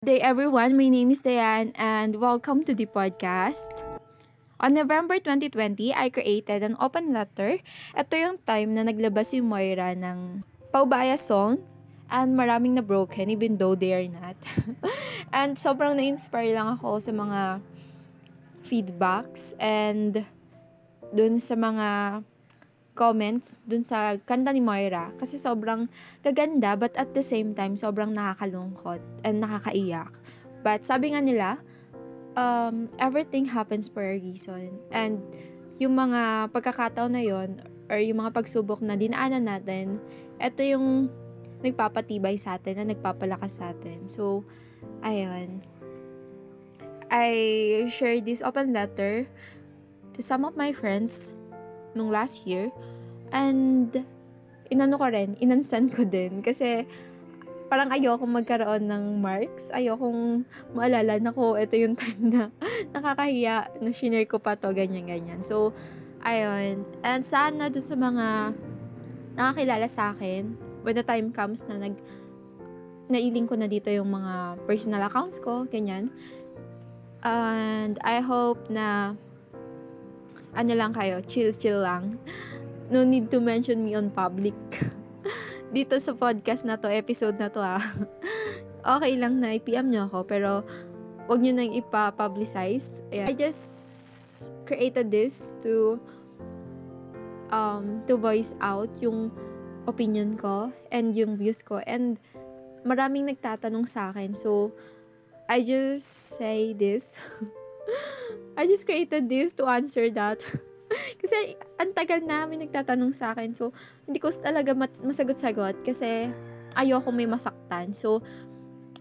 Day everyone, my name is Diane and welcome to the podcast. On November 2020, I created an open letter. Ito yung time na naglabas si Moira ng Paubaya song and maraming na broken even though they are not. and sobrang na-inspire lang ako sa mga feedbacks and dun sa mga comments dun sa kanta ni Moira kasi sobrang gaganda but at the same time sobrang nakakalungkot and nakakaiyak. But sabi nga nila, um, everything happens for a reason. And yung mga pagkakataon na yon or yung mga pagsubok na dinaanan natin, ito yung nagpapatibay sa atin na nagpapalakas sa atin. So, ayun. I shared this open letter to some of my friends nung last year. And, inano ko rin, inansan ko din. Kasi, parang ayoko magkaroon ng marks. Ayokong maalala na ko, ito yung time na nakakahiya na shinare ko pa to, ganyan-ganyan. So, ayun. And sana dun sa mga nakakilala sa akin, when the time comes na nag nailing ko na dito yung mga personal accounts ko, ganyan. And I hope na ano lang kayo, chill-chill lang. No need to mention me on public. Dito sa podcast na to, episode na to ah. okay lang na i-PM nyo ako, pero wag nyo nang ipa-publicize. I just created this to um, to voice out yung opinion ko and yung views ko. And maraming nagtatanong sa akin. So, I just say this. I just created this to answer that. Kasi ang tagal namin nagtatanong sa akin. So, hindi ko talaga masagot-sagot kasi ayoko may masaktan. So,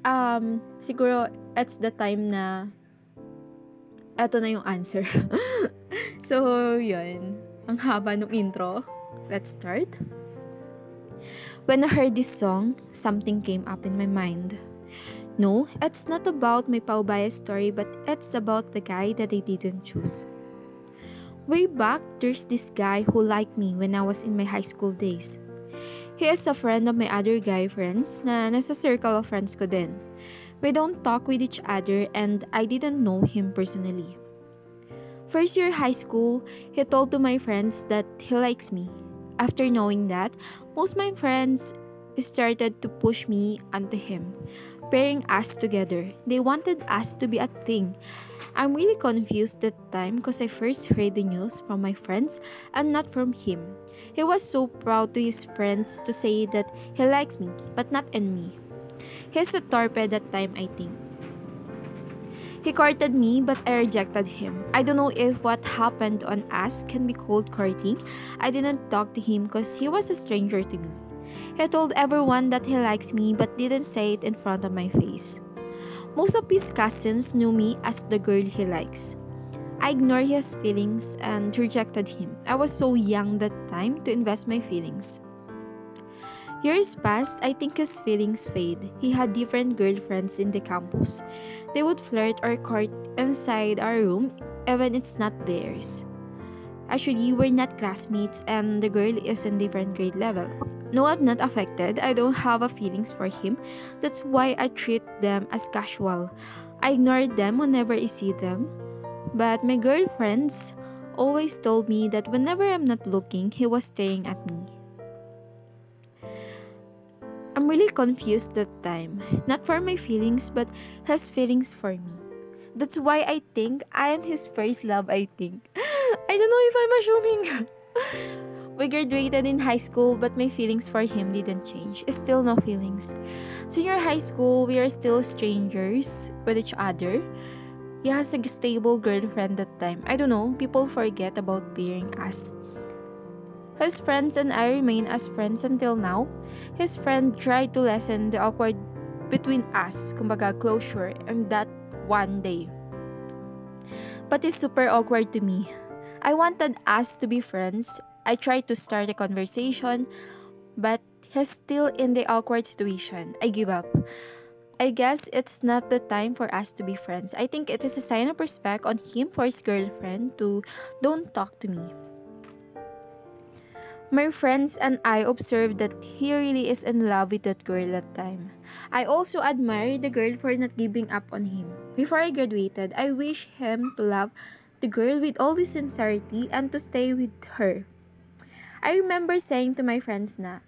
um, siguro it's the time na eto na yung answer. so, yun. Ang haba ng intro. Let's start. When I heard this song, something came up in my mind. No, it's not about my paubaya story, but it's about the guy that I didn't choose. Way back, there's this guy who liked me when I was in my high school days. He is a friend of my other guy friends na nasa circle of friends ko din. We don't talk with each other and I didn't know him personally. First year high school, he told to my friends that he likes me. After knowing that, most my friends started to push me onto him pairing us together. They wanted us to be a thing. I'm really confused that time because I first heard the news from my friends and not from him. He was so proud to his friends to say that he likes me, but not in me. He's a torpe that time, I think. He courted me, but I rejected him. I don't know if what happened on us can be called courting. I didn't talk to him because he was a stranger to me. He told everyone that he likes me but didn't say it in front of my face. Most of his cousins knew me as the girl he likes. I ignored his feelings and rejected him. I was so young that time to invest my feelings. Years passed, I think his feelings fade. He had different girlfriends in the campus. They would flirt or court inside our room, even it's not theirs. Actually, we're not classmates and the girl is in different grade level. No, I'm not affected. I don't have a feelings for him. That's why I treat them as casual. I ignore them whenever I see them. But my girlfriends always told me that whenever I'm not looking, he was staring at me. I'm really confused that time. Not for my feelings, but his feelings for me. That's why I think I am his first love, I think. I don't know if I'm assuming. We graduated in high school, but my feelings for him didn't change. Still no feelings. Senior high school, we are still strangers with each other. He has a stable girlfriend at that time. I don't know, people forget about pairing us. His friends and I remain as friends until now. His friend tried to lessen the awkward between us, kumbaga closure, and that one day. But it's super awkward to me. I wanted us to be friends. I tried to start a conversation, but he's still in the awkward situation. I give up. I guess it's not the time for us to be friends. I think it is a sign of respect on him for his girlfriend to don't talk to me. My friends and I observed that he really is in love with that girl that time. I also admire the girl for not giving up on him. Before I graduated, I wish him to love the girl with all the sincerity and to stay with her. I remember saying to my friends na,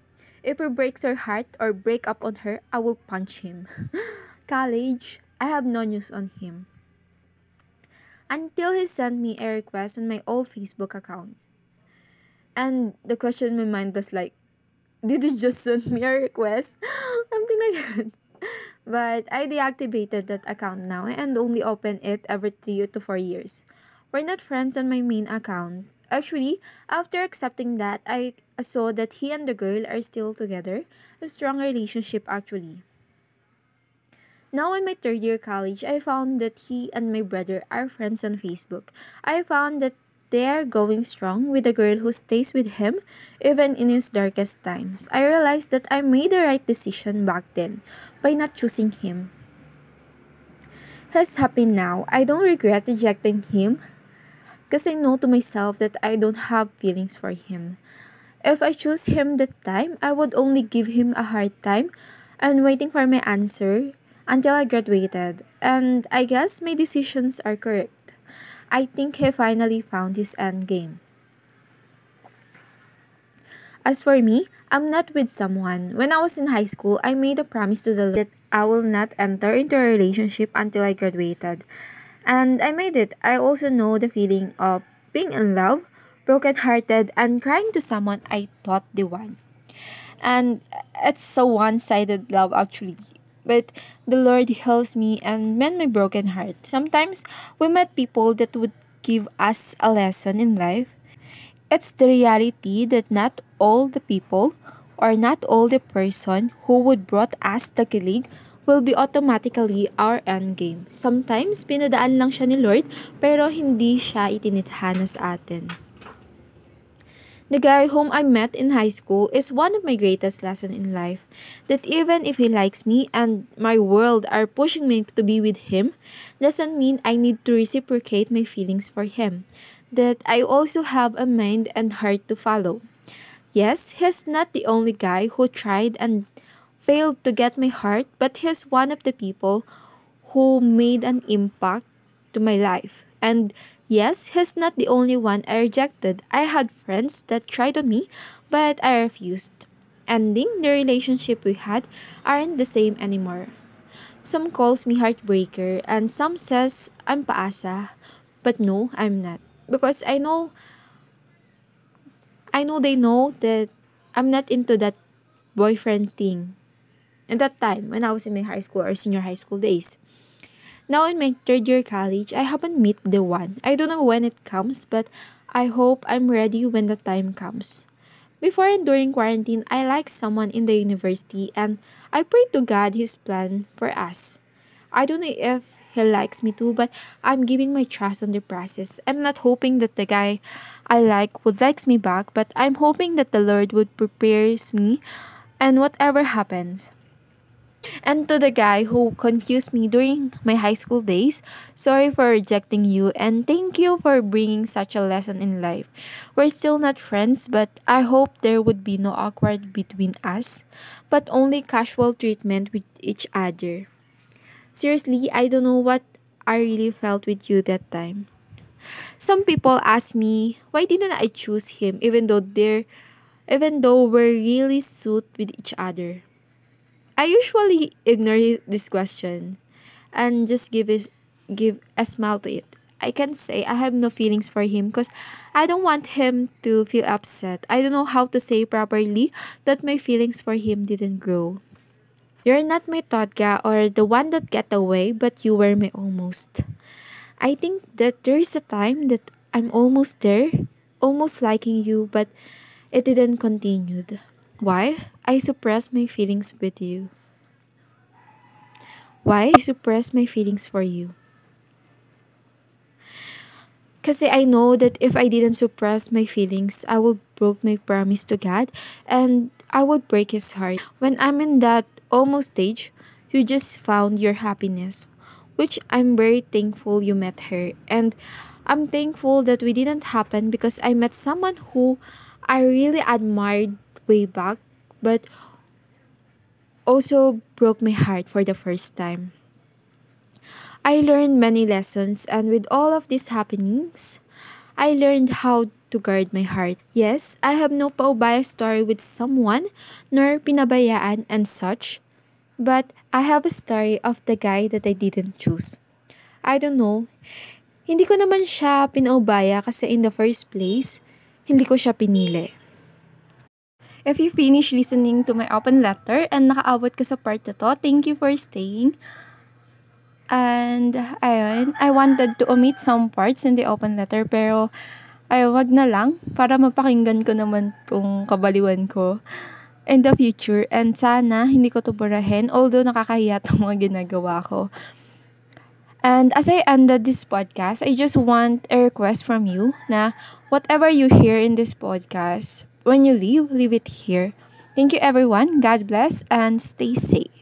if he breaks her heart or break up on her, I will punch him. College, I have no news on him. Until he sent me a request on my old Facebook account. And the question in my mind was like, did you just send me a request? Something like that. But I deactivated that account now and only open it every three to four years. We're not friends on my main account. Actually, after accepting that, I saw that he and the girl are still together. A strong relationship, actually. Now in my third year college, I found that he and my brother are friends on Facebook. I found that they are going strong with a girl who stays with him even in his darkest times. I realized that I made the right decision back then by not choosing him. He's happy now. I don't regret rejecting him because I know to myself that I don't have feelings for him. If I choose him that time, I would only give him a hard time and waiting for my answer until I graduated. And I guess my decisions are correct. I think he finally found his end game. As for me, I'm not with someone. When I was in high school, I made a promise to the Lord that I will not enter into a relationship until I graduated. And I made it. I also know the feeling of being in love, broken-hearted, and crying to someone I thought the one. And it's a one-sided love actually but the Lord heals me and mend my broken heart. Sometimes we met people that would give us a lesson in life. It's the reality that not all the people or not all the person who would brought us the kilig will be automatically our end game. Sometimes, pinadaan lang siya ni Lord, pero hindi siya itinithanan sa atin. The guy whom I met in high school is one of my greatest lessons in life. That even if he likes me and my world are pushing me to be with him, doesn't mean I need to reciprocate my feelings for him. That I also have a mind and heart to follow. Yes, he's not the only guy who tried and failed to get my heart, but he's one of the people who made an impact to my life. And Yes, he's not the only one I rejected. I had friends that tried on me, but I refused. Ending the relationship we had aren't the same anymore. Some calls me heartbreaker and some says I'm paasa, but no, I'm not. Because I know I know they know that I'm not into that boyfriend thing. At that time, when I was in my high school or senior high school days. Now in my third year college, I haven't met the one. I don't know when it comes, but I hope I'm ready when the time comes. Before and during quarantine, I like someone in the university and I pray to God his plan for us. I don't know if he likes me too, but I'm giving my trust on the process. I'm not hoping that the guy I like would likes me back, but I'm hoping that the Lord would prepares me and whatever happens. And to the guy who confused me during my high school days, sorry for rejecting you and thank you for bringing such a lesson in life. We're still not friends, but I hope there would be no awkward between us, but only casual treatment with each other. Seriously, I don't know what I really felt with you that time. Some people ask me, why didn't I choose him even though they're even though we're really suit with each other? I usually ignore this question and just give it give a smile to it. I can say I have no feelings for him because I don't want him to feel upset. I don't know how to say properly that my feelings for him didn't grow. You're not my Todga or the one that get away, but you were my almost. I think that there is a time that I'm almost there, almost liking you, but it didn't continue. Why? I suppress my feelings with you. Why I suppress my feelings for you? Kasi I know that if I didn't suppress my feelings, I would broke my promise to God and I would break his heart. When I'm in that almost stage, you just found your happiness, which I'm very thankful you met her. And I'm thankful that we didn't happen because I met someone who I really admired way back, but also broke my heart for the first time. I learned many lessons, and with all of these happenings, I learned how to guard my heart. Yes, I have no paubaya story with someone, nor pinabayaan and such, but I have a story of the guy that I didn't choose. I don't know, hindi ko naman siya pinaubaya kasi in the first place, hindi ko siya pinili. If you finish listening to my open letter and nakaabot ka sa part na to, thank you for staying. And, ayun, I wanted to omit some parts in the open letter, pero, ay, wag na lang, para mapakinggan ko naman tong kabaliwan ko in the future. And sana, hindi ko to burahin, although nakakahiya tong mga ginagawa ko. And as I ended this podcast, I just want a request from you na whatever you hear in this podcast, when you leave, leave it here. Thank you everyone. God bless and stay safe.